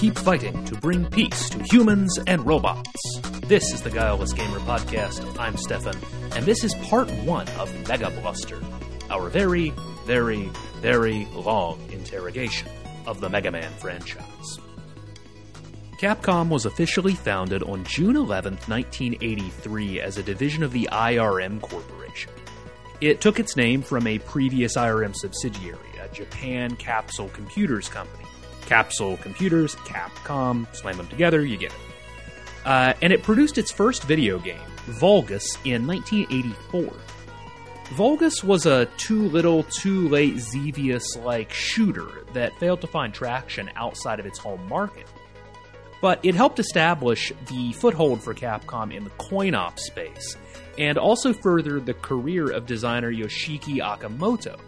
keep fighting to bring peace to humans and robots. This is the Guileless Gamer Podcast. I'm Stefan, and this is part one of Mega Bluster, our very, very, very long interrogation of the Mega Man franchise. Capcom was officially founded on June 11, 1983, as a division of the IRM Corporation. It took its name from a previous IRM subsidiary, a Japan Capsule Computers company. Capsule Computers, Capcom, slam them together, you get it. Uh, and it produced its first video game, Vulgus, in 1984. Vulgus was a too little, too late Xevious like shooter that failed to find traction outside of its home market but it helped establish the foothold for Capcom in the coin op space, and also furthered the career of designer Yoshiki Okamoto.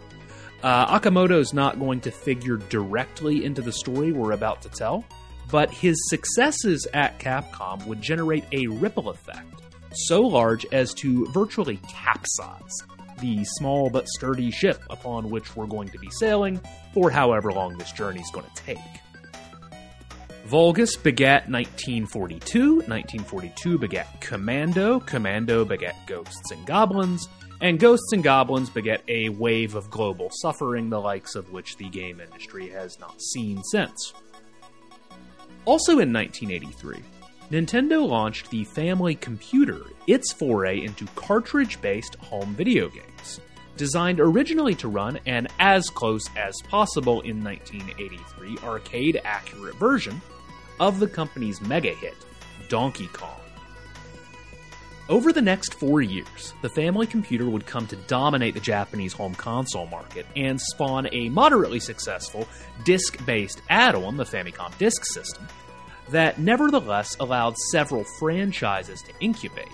Uh, Okamoto's not going to figure directly into the story we're about to tell, but his successes at Capcom would generate a ripple effect so large as to virtually capsize the small but sturdy ship upon which we're going to be sailing for however long this journey is going to take. Vulgus begat 1942, 1942 begat Commando, Commando begat Ghosts and Goblins, and Ghosts and Goblins beget a wave of global suffering, the likes of which the game industry has not seen since. Also in 1983, Nintendo launched the Family Computer, its foray into cartridge based home video games. Designed originally to run an as close as possible in 1983 arcade accurate version of the company's mega hit, Donkey Kong. Over the next four years, the family computer would come to dominate the Japanese home console market and spawn a moderately successful disc based add on, the Famicom Disk System, that nevertheless allowed several franchises to incubate.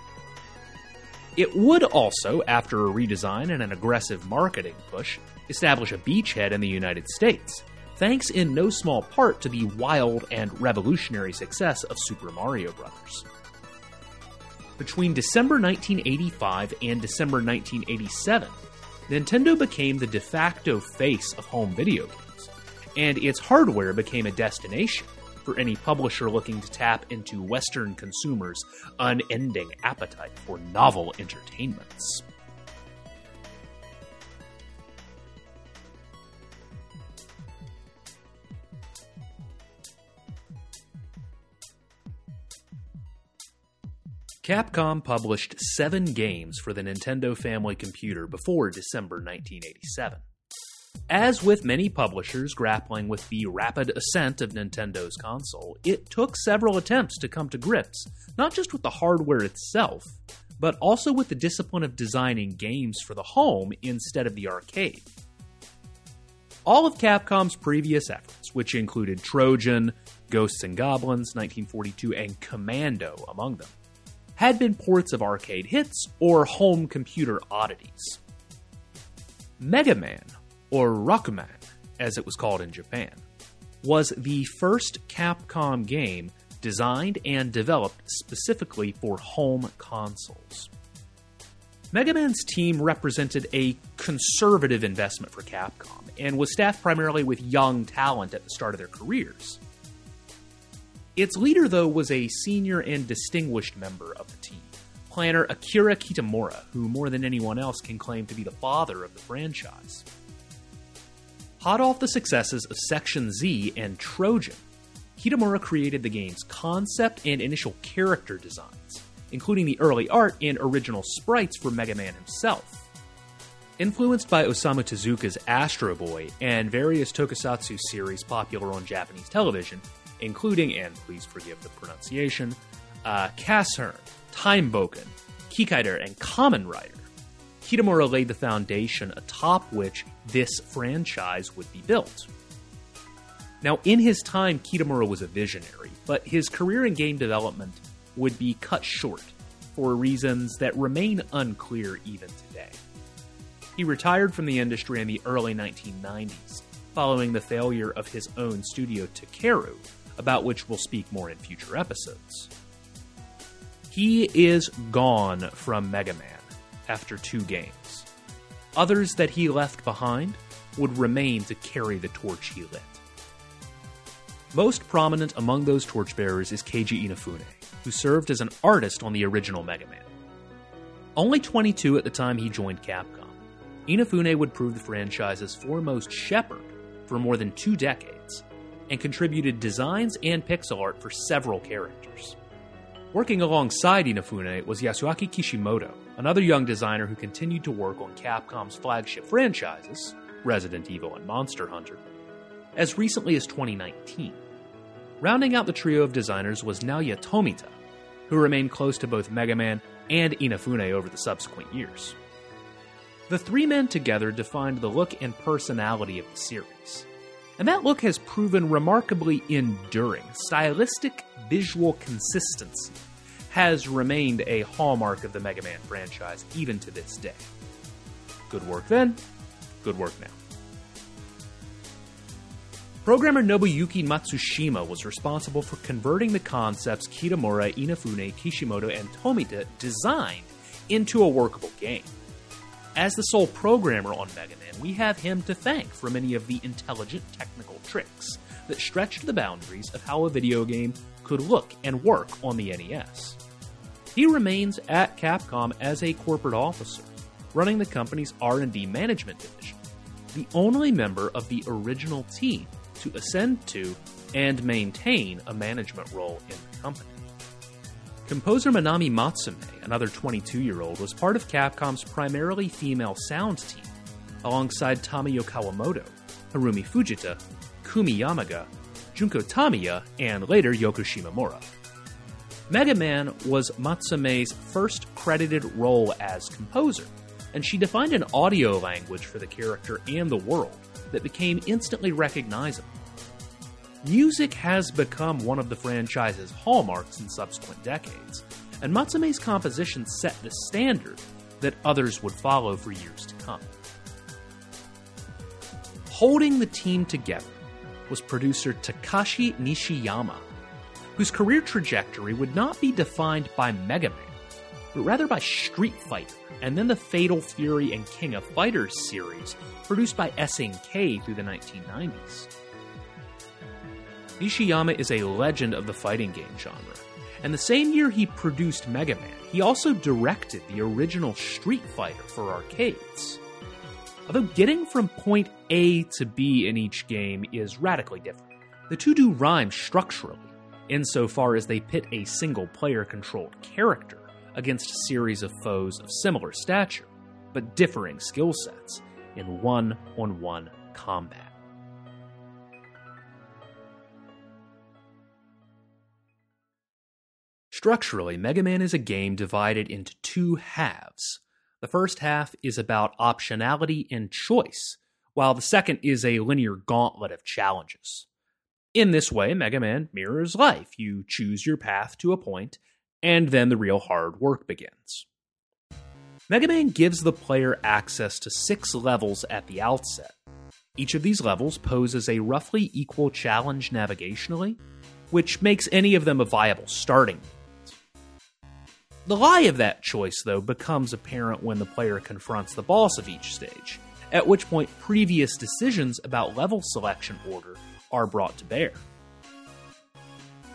It would also, after a redesign and an aggressive marketing push, establish a beachhead in the United States, thanks in no small part to the wild and revolutionary success of Super Mario Bros. Between December 1985 and December 1987, Nintendo became the de facto face of home video games, and its hardware became a destination for any publisher looking to tap into Western consumers' unending appetite for novel entertainments. Capcom published seven games for the Nintendo Family Computer before December 1987. As with many publishers grappling with the rapid ascent of Nintendo's console, it took several attempts to come to grips, not just with the hardware itself, but also with the discipline of designing games for the home instead of the arcade. All of Capcom's previous efforts, which included Trojan, Ghosts and Goblins, 1942, and Commando among them, had been ports of arcade hits or home computer oddities. Mega Man, or Rockman, as it was called in Japan, was the first Capcom game designed and developed specifically for home consoles. Mega Man's team represented a conservative investment for Capcom and was staffed primarily with young talent at the start of their careers. Its leader, though, was a senior and distinguished member of the team, planner Akira Kitamura, who more than anyone else can claim to be the father of the franchise. Hot off the successes of Section Z and Trojan, Kitamura created the game's concept and initial character designs, including the early art and original sprites for Mega Man himself. Influenced by Osamu Tezuka's Astro Boy and various tokusatsu series popular on Japanese television, including, and please forgive the pronunciation, uh, Casshern, Time Bokan, Kikaider, and Kamen Rider. Kitamura laid the foundation atop which this franchise would be built. Now, in his time, Kitamura was a visionary, but his career in game development would be cut short for reasons that remain unclear even today. He retired from the industry in the early 1990s, following the failure of his own studio Takeru about which we'll speak more in future episodes. He is gone from Mega Man after two games. Others that he left behind would remain to carry the torch he lit. Most prominent among those torchbearers is Keiji Inafune, who served as an artist on the original Mega Man. Only 22 at the time he joined Capcom, Inafune would prove the franchise's foremost shepherd for more than two decades, and contributed designs and pixel art for several characters. Working alongside Inafune was Yasuaki Kishimoto, another young designer who continued to work on Capcom's flagship franchises, Resident Evil and Monster Hunter, as recently as 2019. Rounding out the trio of designers was Naoya Tomita, who remained close to both Mega Man and Inafune over the subsequent years. The three men together defined the look and personality of the series. And that look has proven remarkably enduring. Stylistic visual consistency has remained a hallmark of the Mega Man franchise even to this day. Good work then, good work now. Programmer Nobuyuki Matsushima was responsible for converting the concepts Kitamura, Inafune, Kishimoto, and Tomita designed into a workable game. As the sole programmer on Mega Man, we have him to thank for many of the intelligent technical tricks that stretched the boundaries of how a video game could look and work on the NES. He remains at Capcom as a corporate officer, running the company's R&D management division, the only member of the original team to ascend to and maintain a management role in the company. Composer Manami Matsumae, another 22 year old, was part of Capcom's primarily female sound team, alongside Tamiyo Kawamoto, Harumi Fujita, Kumi Yamaga, Junko Tamiya, and later Yoko Shimomura. Mega Man was Matsumae's first credited role as composer, and she defined an audio language for the character and the world that became instantly recognizable. Music has become one of the franchise's hallmarks in subsequent decades, and Matsumae's compositions set the standard that others would follow for years to come. Holding the team together was producer Takashi Nishiyama, whose career trajectory would not be defined by Mega Man, but rather by Street Fighter and then the Fatal Fury and King of Fighters series produced by SNK through the 1990s. Nishiyama is a legend of the fighting game genre, and the same year he produced Mega Man, he also directed the original Street Fighter for arcades. Although getting from point A to B in each game is radically different, the two do rhyme structurally, insofar as they pit a single player controlled character against a series of foes of similar stature, but differing skill sets, in one on one combat. Structurally, Mega Man is a game divided into two halves. The first half is about optionality and choice, while the second is a linear gauntlet of challenges. In this way, Mega Man mirrors life. You choose your path to a point, and then the real hard work begins. Mega Man gives the player access to six levels at the outset. Each of these levels poses a roughly equal challenge navigationally, which makes any of them a viable starting the lie of that choice, though, becomes apparent when the player confronts the boss of each stage, at which point previous decisions about level selection order are brought to bear.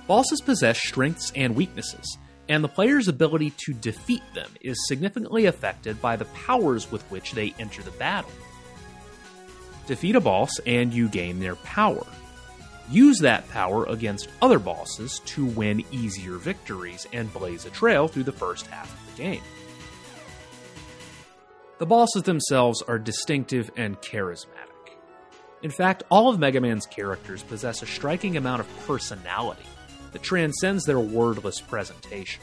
Bosses possess strengths and weaknesses, and the player's ability to defeat them is significantly affected by the powers with which they enter the battle. Defeat a boss and you gain their power, use that power against other bosses to win easier victories and blaze a trail through the first half of the game. The bosses themselves are distinctive and charismatic. In fact, all of Mega Man's characters possess a striking amount of personality that transcends their wordless presentation.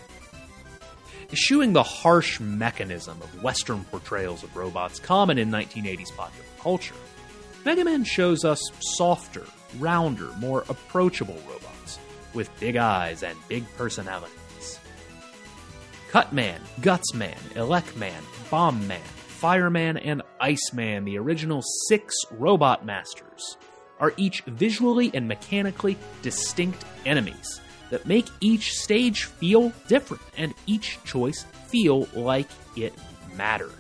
Eschewing the harsh mechanism of Western portrayals of robots common in 1980s popular culture, Mega Man shows us softer, rounder, more approachable robots with big eyes and big personalities. Cutman, Gutsman, Elecman, Bombman, Fireman, and Iceman, the original six robot masters, are each visually and mechanically distinct enemies that make each stage feel different and each choice feel like it mattered.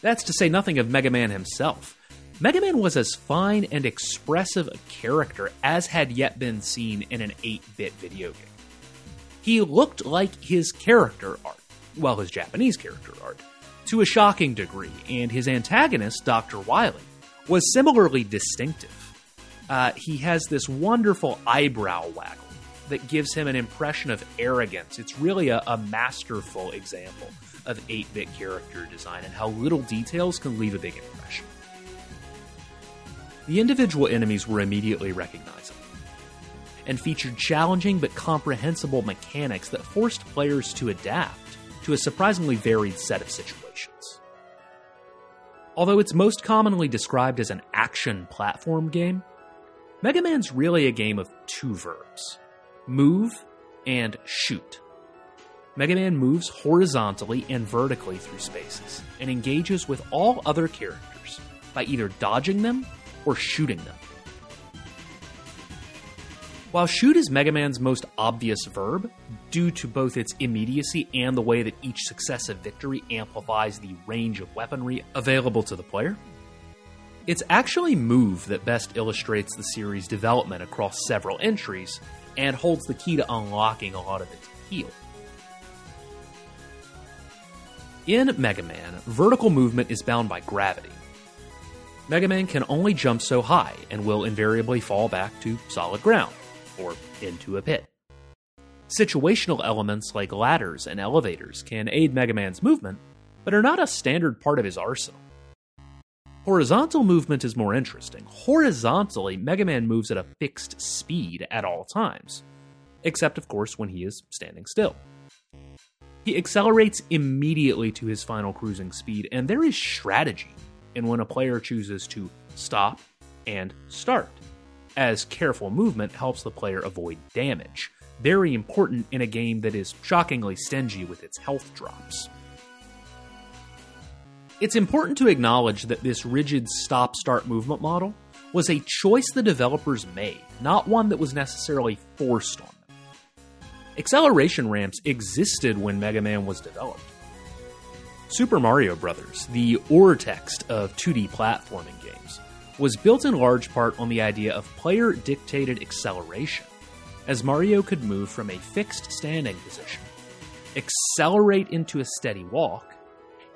That's to say nothing of Mega Man himself. Mega Man was as fine and expressive a character as had yet been seen in an 8 bit video game. He looked like his character art, well, his Japanese character art, to a shocking degree, and his antagonist, Dr. Wily, was similarly distinctive. Uh, he has this wonderful eyebrow waggle that gives him an impression of arrogance. It's really a, a masterful example of 8 bit character design and how little details can leave a big impression. The individual enemies were immediately recognizable and featured challenging but comprehensible mechanics that forced players to adapt to a surprisingly varied set of situations. Although it's most commonly described as an action platform game, Mega Man's really a game of two verbs move and shoot. Mega Man moves horizontally and vertically through spaces and engages with all other characters by either dodging them or shooting them. While shoot is Mega Man's most obvious verb, due to both its immediacy and the way that each successive victory amplifies the range of weaponry available to the player, it's actually Move that best illustrates the series' development across several entries and holds the key to unlocking a lot of its appeal. In Mega Man, vertical movement is bound by gravity. Mega Man can only jump so high and will invariably fall back to solid ground, or into a pit. Situational elements like ladders and elevators can aid Mega Man's movement, but are not a standard part of his arsenal. Horizontal movement is more interesting. Horizontally, Mega Man moves at a fixed speed at all times, except, of course, when he is standing still. He accelerates immediately to his final cruising speed, and there is strategy in when a player chooses to stop and start, as careful movement helps the player avoid damage. Very important in a game that is shockingly stingy with its health drops. It's important to acknowledge that this rigid stop start movement model was a choice the developers made, not one that was necessarily forced on them. Acceleration ramps existed when Mega Man was developed. Super Mario Bros., the text of 2D platforming games, was built in large part on the idea of player dictated acceleration, as Mario could move from a fixed standing position, accelerate into a steady walk,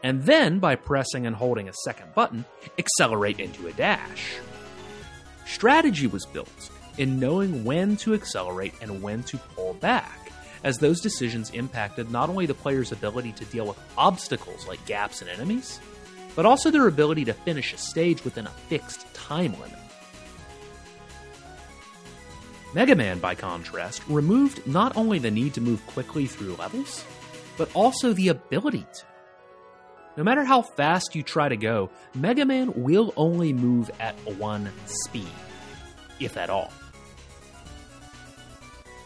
and then, by pressing and holding a second button, accelerate into a dash. Strategy was built in knowing when to accelerate and when to pull back, as those decisions impacted not only the player's ability to deal with obstacles like gaps and enemies, but also their ability to finish a stage within a fixed time limit. Mega Man, by contrast, removed not only the need to move quickly through levels, but also the ability to. No matter how fast you try to go, Mega Man will only move at one speed, if at all.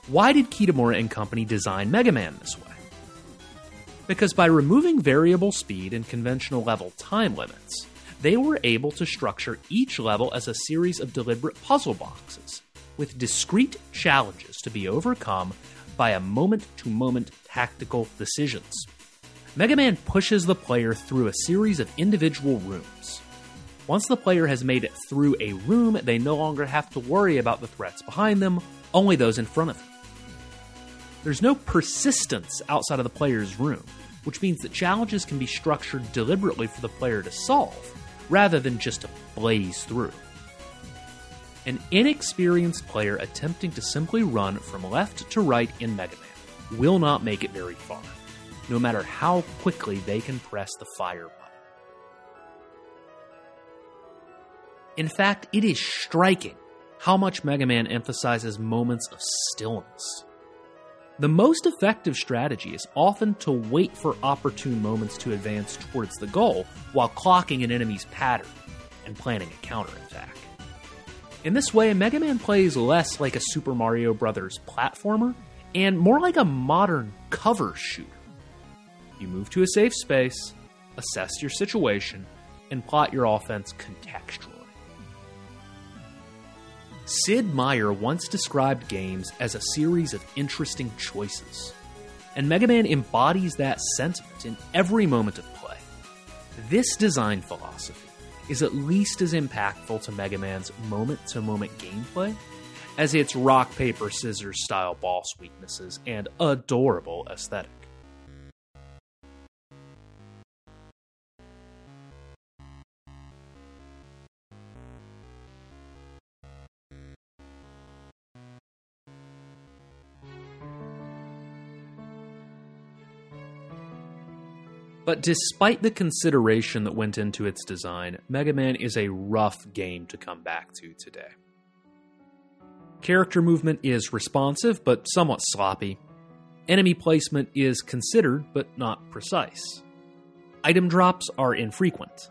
Why did Kitamura and company design Mega Man this way? Because by removing variable speed and conventional level time limits, they were able to structure each level as a series of deliberate puzzle boxes, with discrete challenges to be overcome by a moment to moment tactical decisions. Mega Man pushes the player through a series of individual rooms. Once the player has made it through a room, they no longer have to worry about the threats behind them, only those in front of them. There's no persistence outside of the player's room, which means that challenges can be structured deliberately for the player to solve, rather than just to blaze through. An inexperienced player attempting to simply run from left to right in Mega Man will not make it very far no matter how quickly they can press the fire button. In fact, it is striking how much Mega Man emphasizes moments of stillness. The most effective strategy is often to wait for opportune moments to advance towards the goal while clocking an enemy's pattern and planning a counterattack. In this way, Mega Man plays less like a Super Mario Bros. platformer and more like a modern cover shooter you move to a safe space, assess your situation, and plot your offense contextually. Sid Meier once described games as a series of interesting choices, and Mega Man embodies that sentiment in every moment of play. This design philosophy is at least as impactful to Mega Man's moment to moment gameplay as its rock, paper, scissors style boss weaknesses and adorable aesthetic. But despite the consideration that went into its design, Mega Man is a rough game to come back to today. Character movement is responsive but somewhat sloppy. Enemy placement is considered but not precise. Item drops are infrequent.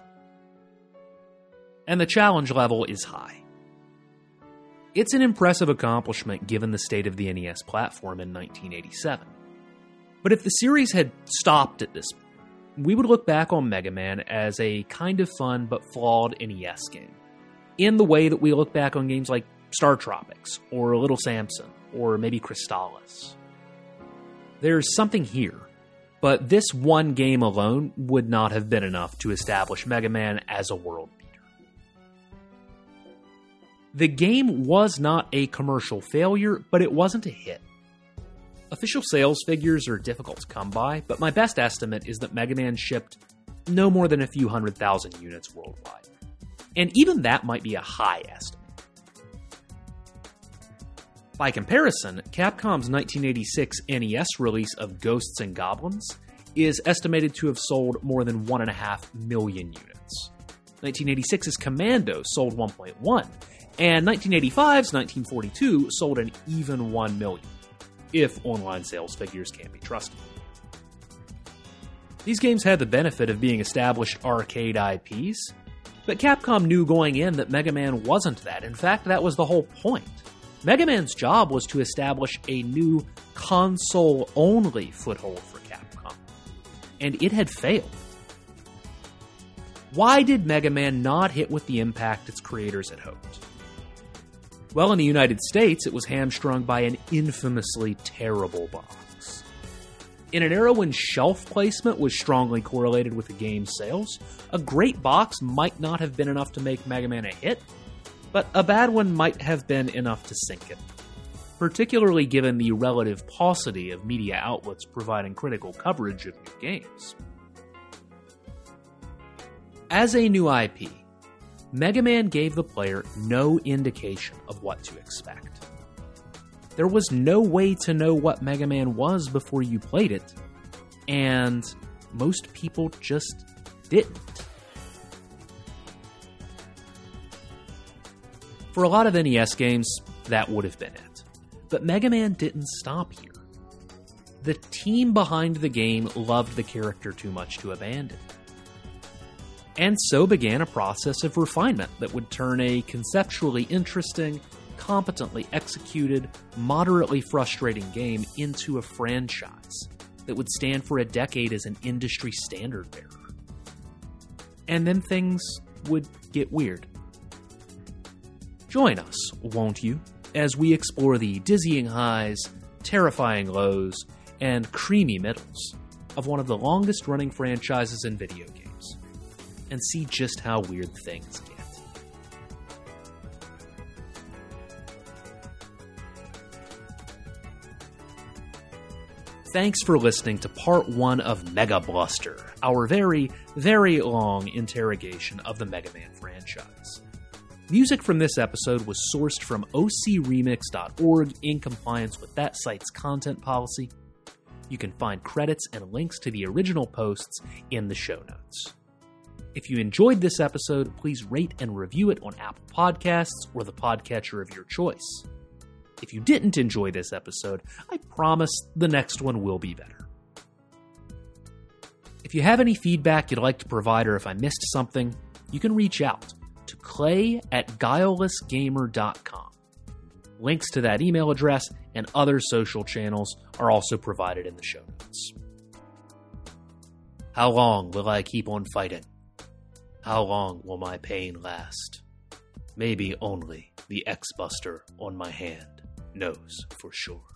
And the challenge level is high. It's an impressive accomplishment given the state of the NES platform in 1987. But if the series had stopped at this we would look back on Mega Man as a kind of fun but flawed NES game. In the way that we look back on games like Star Tropics, or Little Samson, or maybe Crystalis. There's something here, but this one game alone would not have been enough to establish Mega Man as a world beater. The game was not a commercial failure, but it wasn't a hit. Official sales figures are difficult to come by, but my best estimate is that Mega Man shipped no more than a few hundred thousand units worldwide. And even that might be a high estimate. By comparison, Capcom's 1986 NES release of Ghosts and Goblins is estimated to have sold more than 1.5 million units. 1986's Commando sold 1.1, and 1985's 1942 sold an even 1 million if online sales figures can be trusted. These games had the benefit of being established arcade IPs, but Capcom knew going in that Mega Man wasn't that. In fact, that was the whole point. Mega Man's job was to establish a new console only foothold for Capcom, and it had failed. Why did Mega Man not hit with the impact its creators had hoped? Well, in the United States, it was hamstrung by an infamously terrible box. In an era when shelf placement was strongly correlated with the game's sales, a great box might not have been enough to make Mega Man a hit, but a bad one might have been enough to sink it, particularly given the relative paucity of media outlets providing critical coverage of new games. As a new IP, Mega Man gave the player no indication of what to expect. There was no way to know what Mega Man was before you played it, and most people just didn't. For a lot of NES games, that would have been it. But Mega Man didn't stop here. The team behind the game loved the character too much to abandon. And so began a process of refinement that would turn a conceptually interesting, competently executed, moderately frustrating game into a franchise that would stand for a decade as an industry standard bearer. And then things would get weird. Join us, won't you, as we explore the dizzying highs, terrifying lows, and creamy middles of one of the longest running franchises in video games and see just how weird things get. Thanks for listening to part one of Mega Bluster, our very, very long interrogation of the Mega Man franchise. Music from this episode was sourced from ocremix.org in compliance with that site's content policy. You can find credits and links to the original posts in the show notes. If you enjoyed this episode, please rate and review it on Apple Podcasts or the podcatcher of your choice. If you didn't enjoy this episode, I promise the next one will be better. If you have any feedback you'd like to provide or if I missed something, you can reach out to clay at guilelessgamer.com. Links to that email address and other social channels are also provided in the show notes. How long will I keep on fighting? How long will my pain last? Maybe only the X Buster on my hand knows for sure.